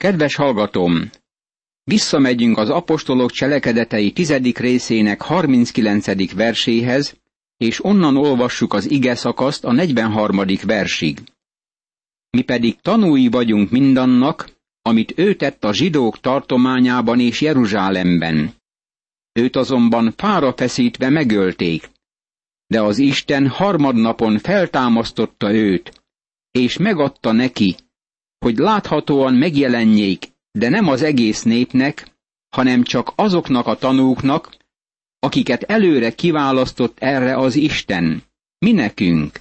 Kedves hallgatom! Visszamegyünk az apostolok cselekedetei tizedik részének 39. verséhez, és onnan olvassuk az ige szakaszt a 43. versig. Mi pedig tanúi vagyunk mindannak, amit ő tett a zsidók tartományában és Jeruzsálemben. Őt azonban fára feszítve megölték, de az Isten harmadnapon feltámasztotta őt, és megadta neki, hogy láthatóan megjelenjék, de nem az egész népnek, hanem csak azoknak a tanúknak, akiket előre kiválasztott erre az Isten, mi nekünk,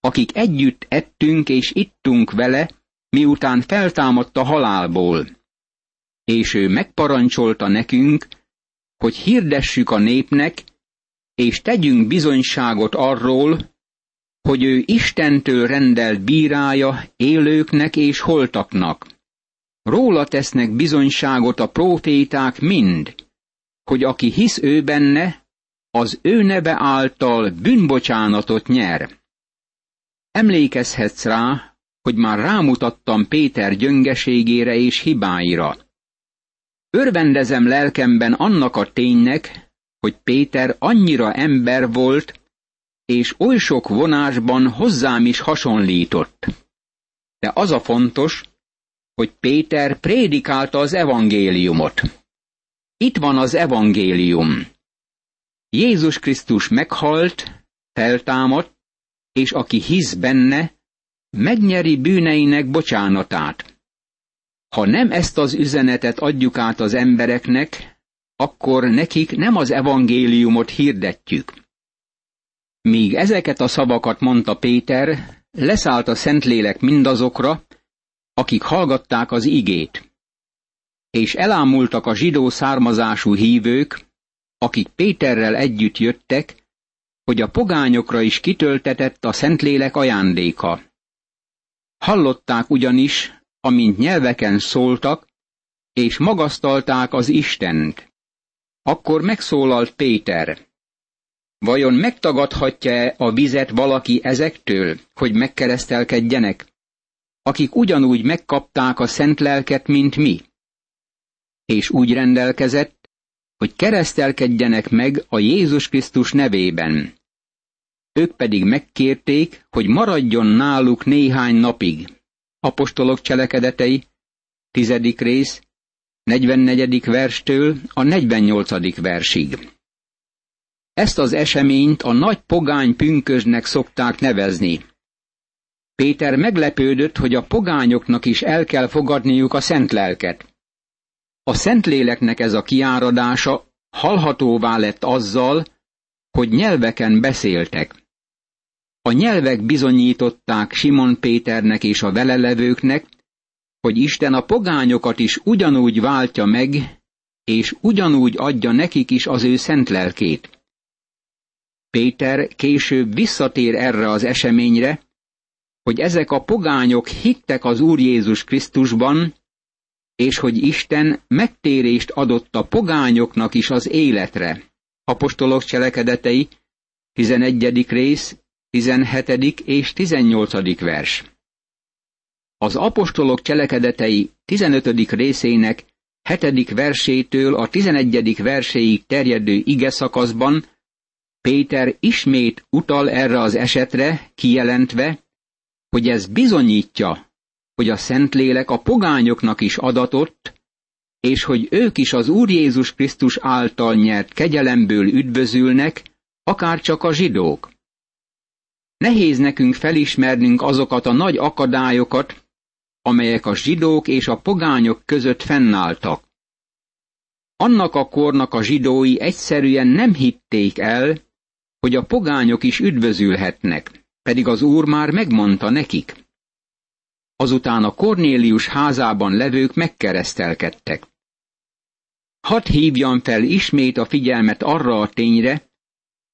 akik együtt ettünk és ittunk vele, miután feltámadt a halálból. És ő megparancsolta nekünk, hogy hirdessük a népnek, és tegyünk bizonyságot arról, hogy ő Istentől rendelt bírája élőknek és holtaknak. Róla tesznek bizonyságot a proféták mind, hogy aki hisz ő benne, az ő neve által bűnbocsánatot nyer. Emlékezhetsz rá, hogy már rámutattam Péter gyöngeségére és hibáira. Örvendezem lelkemben annak a ténynek, hogy Péter annyira ember volt, és oly sok vonásban hozzám is hasonlított. De az a fontos, hogy Péter prédikálta az evangéliumot. Itt van az evangélium. Jézus Krisztus meghalt, feltámadt, és aki hisz benne, megnyeri bűneinek bocsánatát. Ha nem ezt az üzenetet adjuk át az embereknek, akkor nekik nem az evangéliumot hirdetjük. Míg ezeket a szavakat mondta Péter, leszállt a Szentlélek mindazokra, akik hallgatták az igét. És elámultak a zsidó származású hívők, akik Péterrel együtt jöttek, hogy a pogányokra is kitöltetett a Szentlélek ajándéka. Hallották ugyanis, amint nyelveken szóltak, és magasztalták az Istent. Akkor megszólalt Péter. Vajon megtagadhatja-e a vizet valaki ezektől, hogy megkeresztelkedjenek, akik ugyanúgy megkapták a szent lelket, mint mi? És úgy rendelkezett, hogy keresztelkedjenek meg a Jézus Krisztus nevében. Ők pedig megkérték, hogy maradjon náluk néhány napig. Apostolok cselekedetei, tizedik rész, 44. verstől a 48. versig. Ezt az eseményt a nagy pogány pünkösnek szokták nevezni. Péter meglepődött, hogy a pogányoknak is el kell fogadniuk a szent lelket. A Szentléleknek ez a kiáradása hallhatóvá lett azzal, hogy nyelveken beszéltek. A nyelvek bizonyították Simon Péternek és a velelevőknek, hogy Isten a pogányokat is ugyanúgy váltja meg, és ugyanúgy adja nekik is az ő szent lelkét. Péter később visszatér erre az eseményre, hogy ezek a pogányok hittek az Úr Jézus Krisztusban, és hogy Isten megtérést adott a pogányoknak is az életre. Apostolok cselekedetei, 11. rész, 17. és 18. vers. Az apostolok cselekedetei 15. részének 7. versétől a 11. verséig terjedő ige szakaszban Péter ismét utal erre az esetre, kijelentve, hogy ez bizonyítja, hogy a Szentlélek a pogányoknak is adatott, és hogy ők is az Úr Jézus Krisztus által nyert kegyelemből üdvözülnek, akár csak a zsidók. Nehéz nekünk felismernünk azokat a nagy akadályokat, amelyek a zsidók és a pogányok között fennálltak. Annak a kornak a zsidói egyszerűen nem hitték el, hogy a pogányok is üdvözülhetnek, pedig az Úr már megmondta nekik. Azután a Kornélius házában levők megkeresztelkedtek. Hadd hívjam fel ismét a figyelmet arra a tényre,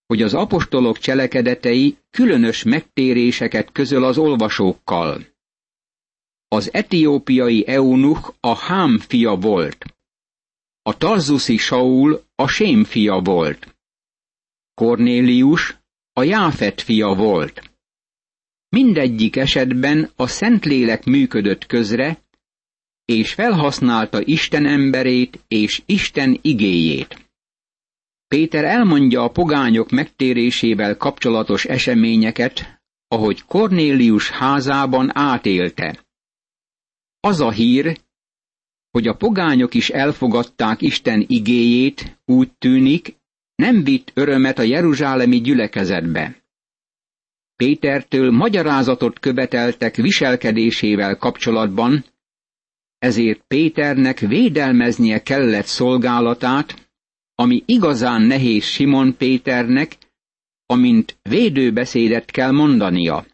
hogy az apostolok cselekedetei különös megtéréseket közöl az olvasókkal. Az etiópiai eunuch a Hám fia volt. A tarzuszi Saul a Sém fia volt. Kornélius a Jáfet fia volt. Mindegyik esetben a Szentlélek működött közre, és felhasználta Isten emberét és Isten igéjét. Péter elmondja a pogányok megtérésével kapcsolatos eseményeket, ahogy Kornélius házában átélte. Az a hír, hogy a pogányok is elfogadták Isten igéjét, úgy tűnik, nem vitt örömet a jeruzsálemi gyülekezetbe. Pétertől magyarázatot követeltek viselkedésével kapcsolatban, ezért Péternek védelmeznie kellett szolgálatát, ami igazán nehéz Simon Péternek, amint védőbeszédet kell mondania.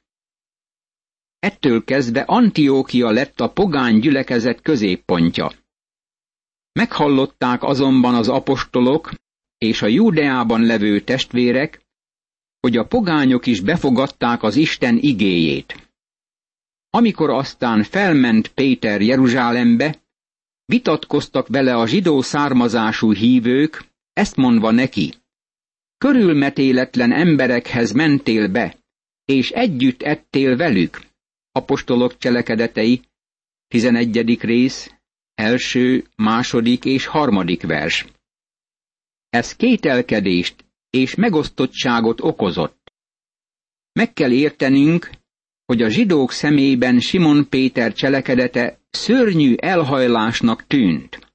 Ettől kezdve Antiókia lett a pogány gyülekezet középpontja. Meghallották azonban az apostolok és a Júdeában levő testvérek, hogy a pogányok is befogadták az Isten igéjét. Amikor aztán felment Péter Jeruzsálembe, vitatkoztak vele a zsidó származású hívők, ezt mondva neki, körülmetéletlen emberekhez mentél be, és együtt ettél velük. Apostolok cselekedetei, 11. rész, első, második és harmadik vers. Ez kételkedést és megosztottságot okozott. Meg kell értenünk, hogy a zsidók szemében Simon Péter cselekedete szörnyű elhajlásnak tűnt.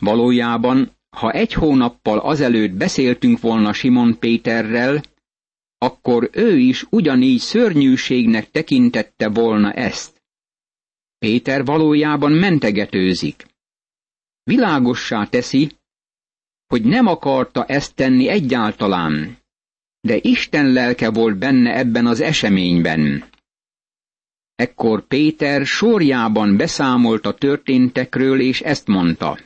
Valójában, ha egy hónappal azelőtt beszéltünk volna Simon Péterrel, akkor ő is ugyanígy szörnyűségnek tekintette volna ezt. Péter valójában mentegetőzik. Világossá teszi, hogy nem akarta ezt tenni egyáltalán, de Isten lelke volt benne ebben az eseményben. Ekkor Péter sorjában beszámolt a történtekről, és ezt mondta.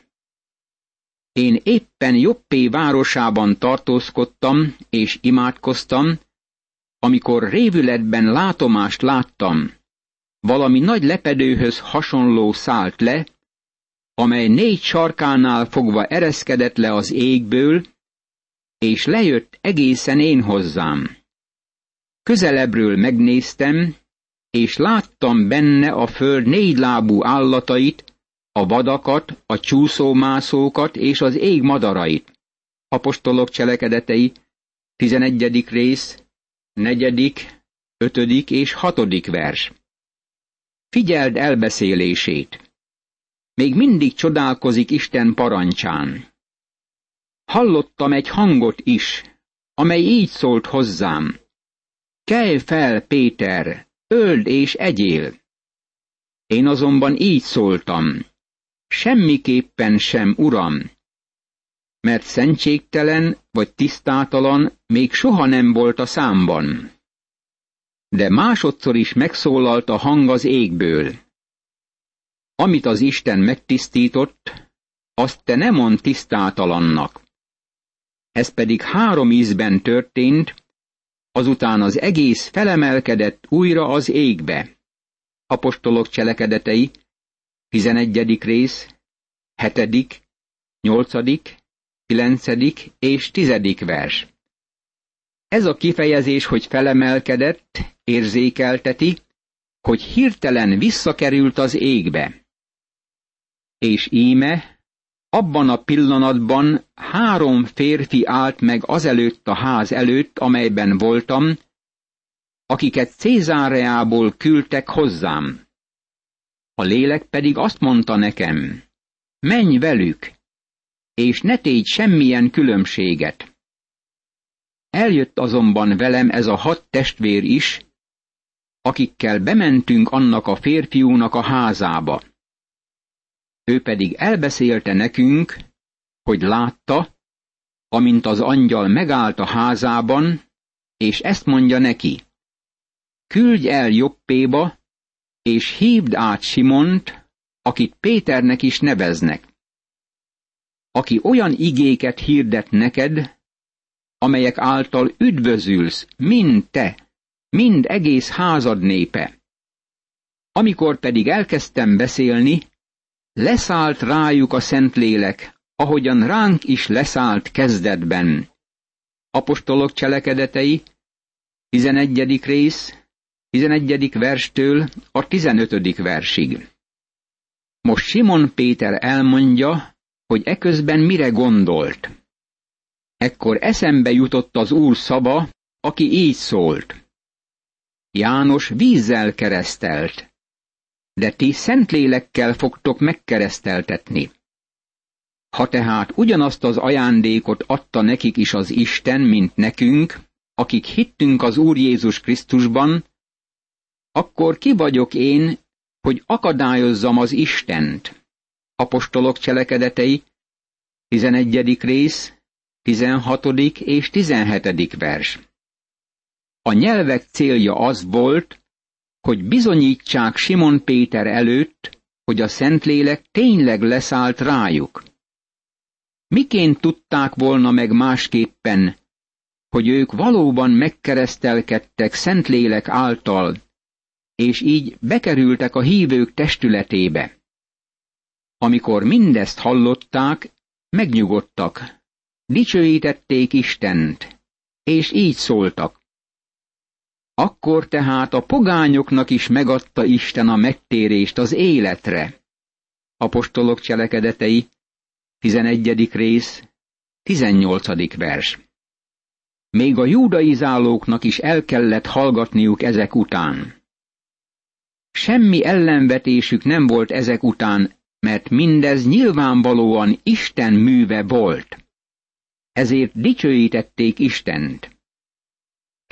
Én éppen Jobbé városában tartózkodtam, és imádkoztam, amikor révületben látomást láttam. Valami nagy lepedőhöz hasonló szállt le, amely négy sarkánál fogva ereszkedett le az égből, és lejött egészen én hozzám. Közelebbről megnéztem, és láttam benne a föld négylábú állatait, a vadakat, a csúszómászókat és az ég madarait. Apostolok cselekedetei, 11. rész, 4., 5. és 6. vers. Figyeld elbeszélését! Még mindig csodálkozik Isten parancsán. Hallottam egy hangot is, amely így szólt hozzám. Kelj fel, Péter, öld és egyél. Én azonban így szóltam. Semmiképpen sem, uram, mert szentségtelen vagy tisztátalan még soha nem volt a számban. De másodszor is megszólalt a hang az égből. Amit az Isten megtisztított, azt te nem mond tisztátalannak. Ez pedig három ízben történt, azután az egész felemelkedett újra az égbe. Apostolok cselekedetei, 11. rész, 7., 8., 9. és 10. vers. Ez a kifejezés, hogy felemelkedett, érzékelteti, hogy hirtelen visszakerült az égbe. És íme, abban a pillanatban három férfi állt meg azelőtt a ház előtt, amelyben voltam, akiket Cézáreából küldtek hozzám. A lélek pedig azt mondta nekem, menj velük, és ne tégy semmilyen különbséget. Eljött azonban velem ez a hat testvér is, akikkel bementünk annak a férfiúnak a házába. Ő pedig elbeszélte nekünk, hogy látta, amint az angyal megállt a házában, és ezt mondja neki. Küldj el Jobbéba, és hívd át Simont, akit Péternek is neveznek. Aki olyan igéket hirdet neked, amelyek által üdvözülsz, mind te, mind egész házad népe. Amikor pedig elkezdtem beszélni, Leszállt rájuk a Szentlélek, ahogyan ránk is leszállt kezdetben. Apostolok cselekedetei, 11. rész, 11. verstől a 15. versig. Most Simon Péter elmondja, hogy eközben mire gondolt. Ekkor eszembe jutott az Úr szava, aki így szólt. János vízzel keresztelt, de ti szentlélekkel fogtok megkereszteltetni. Ha tehát ugyanazt az ajándékot adta nekik is az Isten, mint nekünk, akik hittünk az Úr Jézus Krisztusban, akkor ki vagyok én, hogy akadályozzam az Istent? Apostolok cselekedetei, 11. rész, 16. és 17. vers. A nyelvek célja az volt, hogy bizonyítsák Simon Péter előtt, hogy a Szentlélek tényleg leszállt rájuk. Miként tudták volna meg másképpen, hogy ők valóban megkeresztelkedtek Szentlélek által, és így bekerültek a hívők testületébe. Amikor mindezt hallották, megnyugodtak, dicsőítették Istent, és így szóltak. Akkor tehát a pogányoknak is megadta Isten a megtérést az életre. Apostolok cselekedetei, 11. rész, 18. vers. Még a judaizálóknak is el kellett hallgatniuk ezek után. Semmi ellenvetésük nem volt ezek után, mert mindez nyilvánvalóan Isten műve volt. Ezért dicsőítették Istent.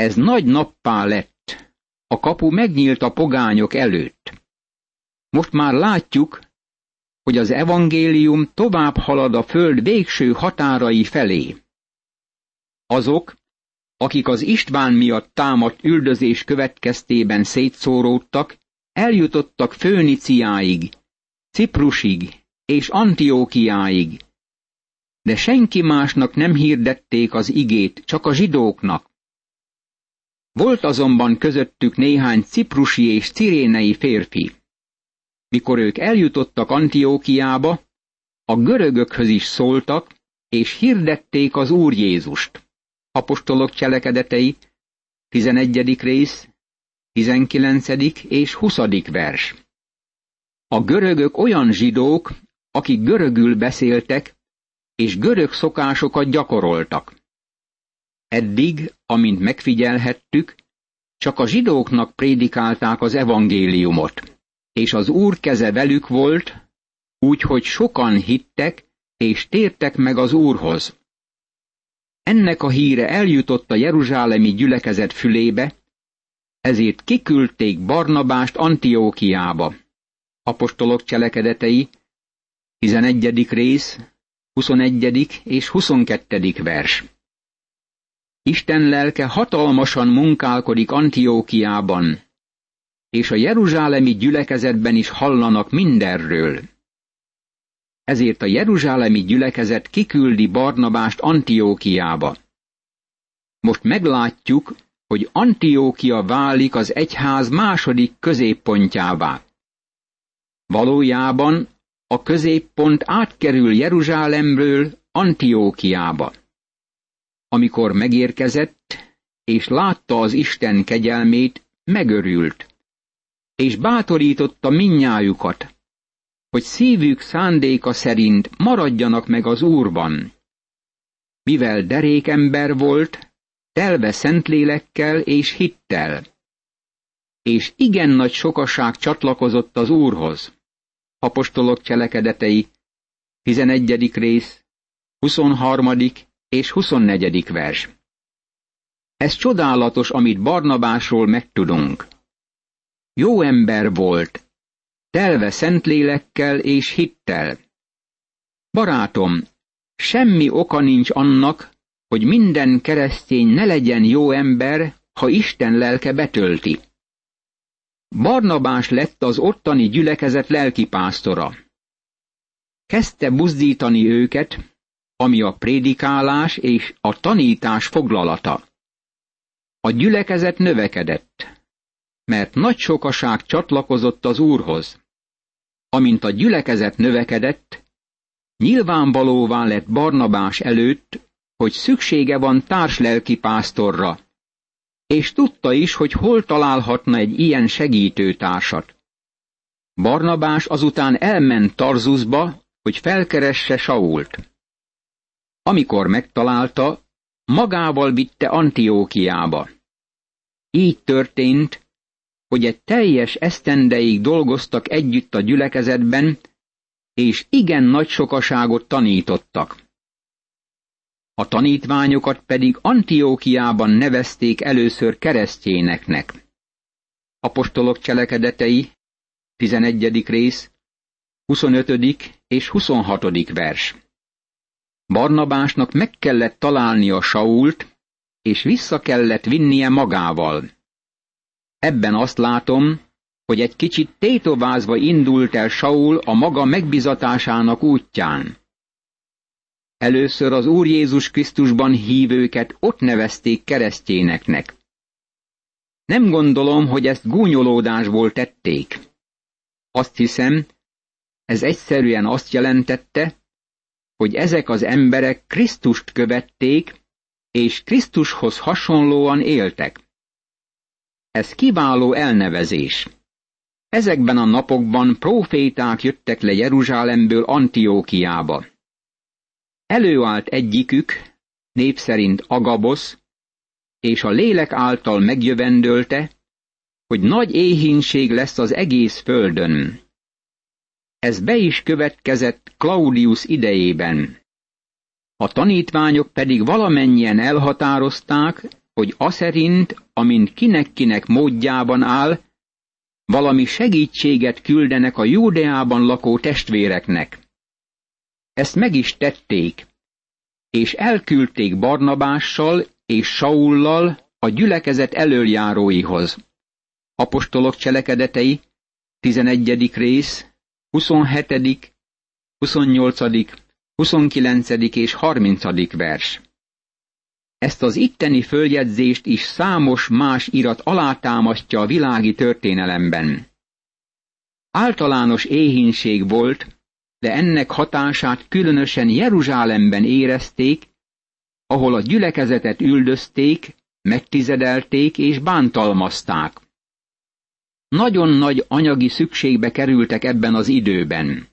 Ez nagy nappá lett. A kapu megnyílt a pogányok előtt. Most már látjuk, hogy az evangélium tovább halad a föld végső határai felé. Azok, akik az István miatt támadt üldözés következtében szétszóródtak, eljutottak Főniciáig, Ciprusig és Antiókiáig, de senki másnak nem hirdették az igét, csak a zsidóknak. Volt azonban közöttük néhány ciprusi és cirénei férfi. Mikor ők eljutottak Antiókiába, a görögökhöz is szóltak, és hirdették az Úr Jézust. Apostolok cselekedetei, 11. rész, 19. és 20. vers. A görögök olyan zsidók, akik görögül beszéltek, és görög szokásokat gyakoroltak. Eddig, amint megfigyelhettük, csak a zsidóknak prédikálták az evangéliumot, és az Úr keze velük volt, úgyhogy sokan hittek, és tértek meg az Úrhoz. Ennek a híre eljutott a jeruzsálemi gyülekezet fülébe, ezért kiküldték Barnabást Antiókiába. Apostolok cselekedetei, 11. rész, 21. és 22. vers. Isten lelke hatalmasan munkálkodik Antiókiában, és a jeruzsálemi gyülekezetben is hallanak mindenről. Ezért a jeruzsálemi gyülekezet kiküldi Barnabást Antiókiába. Most meglátjuk, hogy Antiókia válik az egyház második középpontjává. Valójában a középpont átkerül Jeruzsálemről Antiókiába. Amikor megérkezett, és látta az Isten kegyelmét, megörült, és bátorította minnyájukat, hogy szívük szándéka szerint maradjanak meg az Úrban. Mivel derékember volt, telve szentlélekkel és hittel. És igen nagy sokaság csatlakozott az Úrhoz. Apostolok cselekedetei, 11. rész, 23. és 24. vers. Ez csodálatos, amit Barnabásról megtudunk. Jó ember volt, telve szentlélekkel és hittel. Barátom, semmi oka nincs annak, hogy minden keresztény ne legyen jó ember, ha Isten lelke betölti. Barnabás lett az ottani gyülekezet lelkipásztora. Kezdte buzdítani őket, ami a prédikálás és a tanítás foglalata. A gyülekezet növekedett, mert nagy sokaság csatlakozott az Úrhoz. Amint a gyülekezet növekedett, nyilvánvalóvá lett Barnabás előtt, hogy szüksége van társlelki pásztorra, és tudta is, hogy hol találhatna egy ilyen segítőtársat. Barnabás azután elment Tarzuszba, hogy felkeresse Sault. Amikor megtalálta, magával vitte Antiókiába. Így történt, hogy egy teljes esztendeig dolgoztak együtt a gyülekezetben, és igen nagy sokaságot tanítottak. A tanítványokat pedig Antiókiában nevezték először keresztjéneknek. Apostolok cselekedetei, 11. rész, 25. és 26. vers. Barnabásnak meg kellett találnia Sault, és vissza kellett vinnie magával. Ebben azt látom, hogy egy kicsit tétovázva indult el Saul a maga megbizatásának útján. Először az Úr Jézus Krisztusban hívőket ott nevezték keresztjéneknek. Nem gondolom, hogy ezt gúnyolódásból tették. Azt hiszem, ez egyszerűen azt jelentette, hogy ezek az emberek Krisztust követték, és Krisztushoz hasonlóan éltek. Ez kiváló elnevezés. Ezekben a napokban proféták jöttek le Jeruzsálemből Antiókiába. Előállt egyikük, név szerint Agabosz, és a lélek által megjövendölte, hogy nagy éhínség lesz az egész földön. Ez be is következett Claudius idejében. A tanítványok pedig valamennyien elhatározták, hogy aszerint, amint kinek-kinek módjában áll, valami segítséget küldenek a Júdeában lakó testvéreknek. Ezt meg is tették, és elküldték Barnabással és Saullal a gyülekezet elöljáróihoz. Apostolok cselekedetei, 11. rész, 27., 28., 29. és 30. vers. Ezt az itteni följegyzést is számos más irat alátámasztja a világi történelemben. Általános éhínség volt, de ennek hatását különösen Jeruzsálemben érezték, ahol a gyülekezetet üldözték, megtizedelték és bántalmazták. Nagyon nagy anyagi szükségbe kerültek ebben az időben.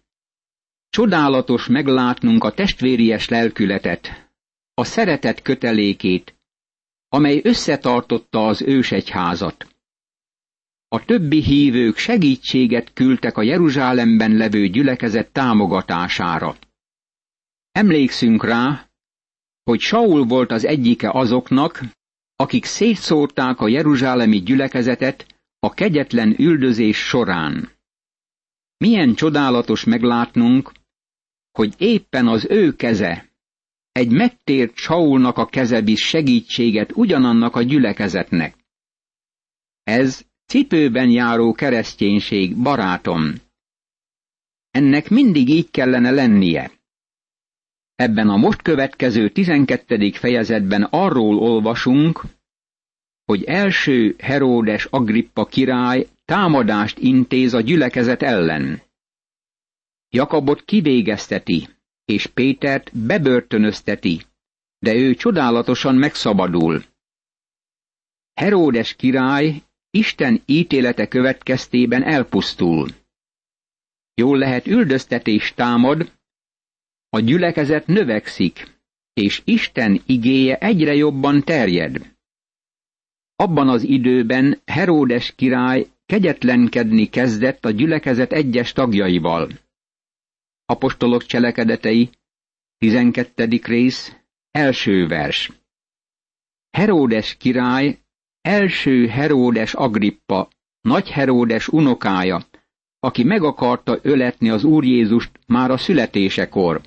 Csodálatos meglátnunk a testvéries lelkületet, a szeretet kötelékét, amely összetartotta az ősegyházat. A többi hívők segítséget küldtek a Jeruzsálemben levő gyülekezet támogatására. Emlékszünk rá, hogy Saul volt az egyike azoknak, akik szétszórták a jeruzsálemi gyülekezetet a kegyetlen üldözés során. Milyen csodálatos meglátnunk, hogy éppen az ő keze, egy megtért Saulnak a keze biz segítséget ugyanannak a gyülekezetnek. Ez cipőben járó kereszténység, barátom. Ennek mindig így kellene lennie. Ebben a most következő 12. fejezetben arról olvasunk, hogy első Heródes Agrippa király támadást intéz a gyülekezet ellen. Jakabot kivégezteti, és Pétert bebörtönözteti, de ő csodálatosan megszabadul. Heródes király Isten ítélete következtében elpusztul. Jól lehet üldöztetés támad, a gyülekezet növekszik, és Isten igéje egyre jobban terjed. Abban az időben Heródes király kegyetlenkedni kezdett a gyülekezet egyes tagjaival. Apostolok cselekedetei, 12. rész, első vers. Heródes király, első Heródes Agrippa, nagy Heródes unokája, aki meg akarta öletni az Úr Jézust már a születésekor.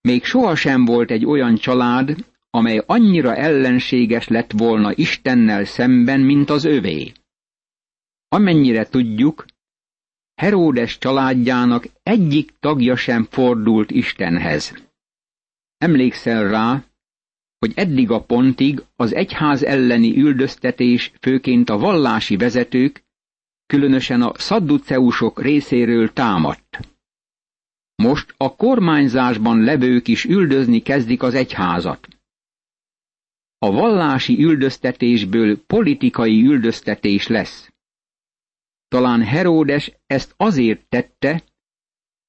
Még sohasem volt egy olyan család, amely annyira ellenséges lett volna Istennel szemben, mint az övé. Amennyire tudjuk, Heródes családjának egyik tagja sem fordult Istenhez. Emlékszel rá, hogy eddig a pontig az egyház elleni üldöztetés főként a vallási vezetők, különösen a szadduceusok részéről támadt. Most a kormányzásban levők is üldözni kezdik az egyházat. A vallási üldöztetésből politikai üldöztetés lesz. Talán Heródes ezt azért tette,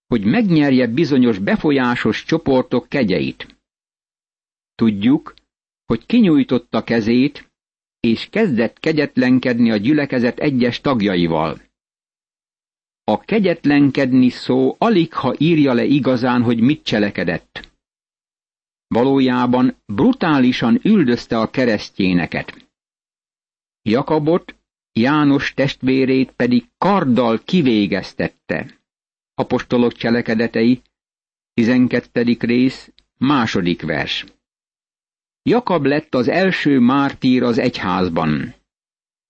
hogy megnyerje bizonyos befolyásos csoportok kegyeit. Tudjuk, hogy kinyújtotta kezét, és kezdett kegyetlenkedni a gyülekezet egyes tagjaival. A kegyetlenkedni szó alig ha írja le igazán, hogy mit cselekedett. Valójában brutálisan üldözte a keresztjéneket. Jakabot, János testvérét pedig karddal kivégeztette. Apostolok cselekedetei, 12. rész, második vers. Jakab lett az első mártír az egyházban.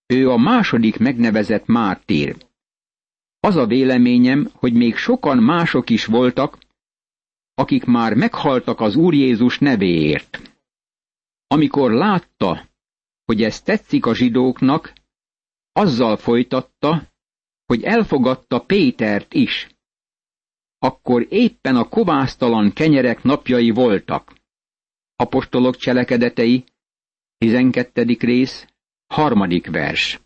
Ő a második megnevezett mártír. Az a véleményem, hogy még sokan mások is voltak, akik már meghaltak az Úr Jézus nevéért. Amikor látta, hogy ez tetszik a zsidóknak, azzal folytatta, hogy elfogadta Pétert is. Akkor éppen a kovásztalan kenyerek napjai voltak. Apostolok cselekedetei, 12. rész, harmadik vers.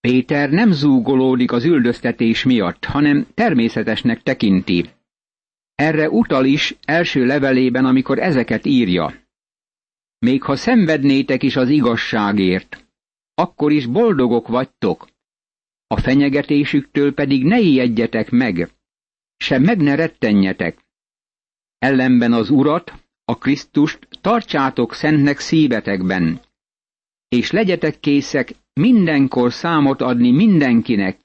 Péter nem zúgolódik az üldöztetés miatt, hanem természetesnek tekinti. Erre utal is első levelében, amikor ezeket írja. Még ha szenvednétek is az igazságért, akkor is boldogok vagytok. A fenyegetésüktől pedig ne ijedjetek meg, sem meg ne rettenjetek. Ellenben az Urat, a Krisztust tartsátok szentnek szívetekben, és legyetek készek mindenkor számot adni mindenkinek,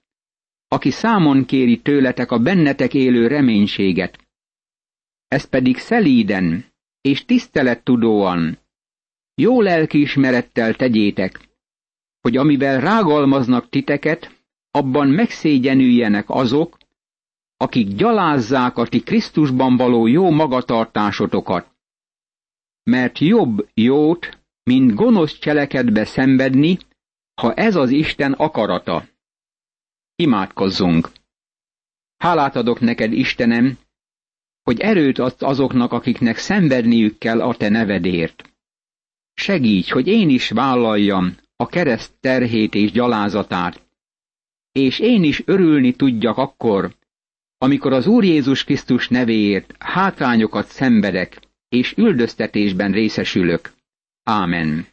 aki számon kéri tőletek a bennetek élő reménységet. Ez pedig szelíden és tisztelettudóan, jó lelkiismerettel tegyétek, hogy amivel rágalmaznak titeket, abban megszégyenüljenek azok, akik gyalázzák a ti Krisztusban való jó magatartásotokat. Mert jobb jót, mint gonosz cselekedbe szenvedni, ha ez az Isten akarata. Imádkozzunk! Hálát adok neked, Istenem, hogy erőt adsz azoknak, akiknek szenvedniük kell a te nevedért. Segíts, hogy én is vállaljam a kereszt terhét és gyalázatát, és én is örülni tudjak akkor, amikor az Úr Jézus Krisztus nevéért hátrányokat szenvedek, és üldöztetésben részesülök. Ámen.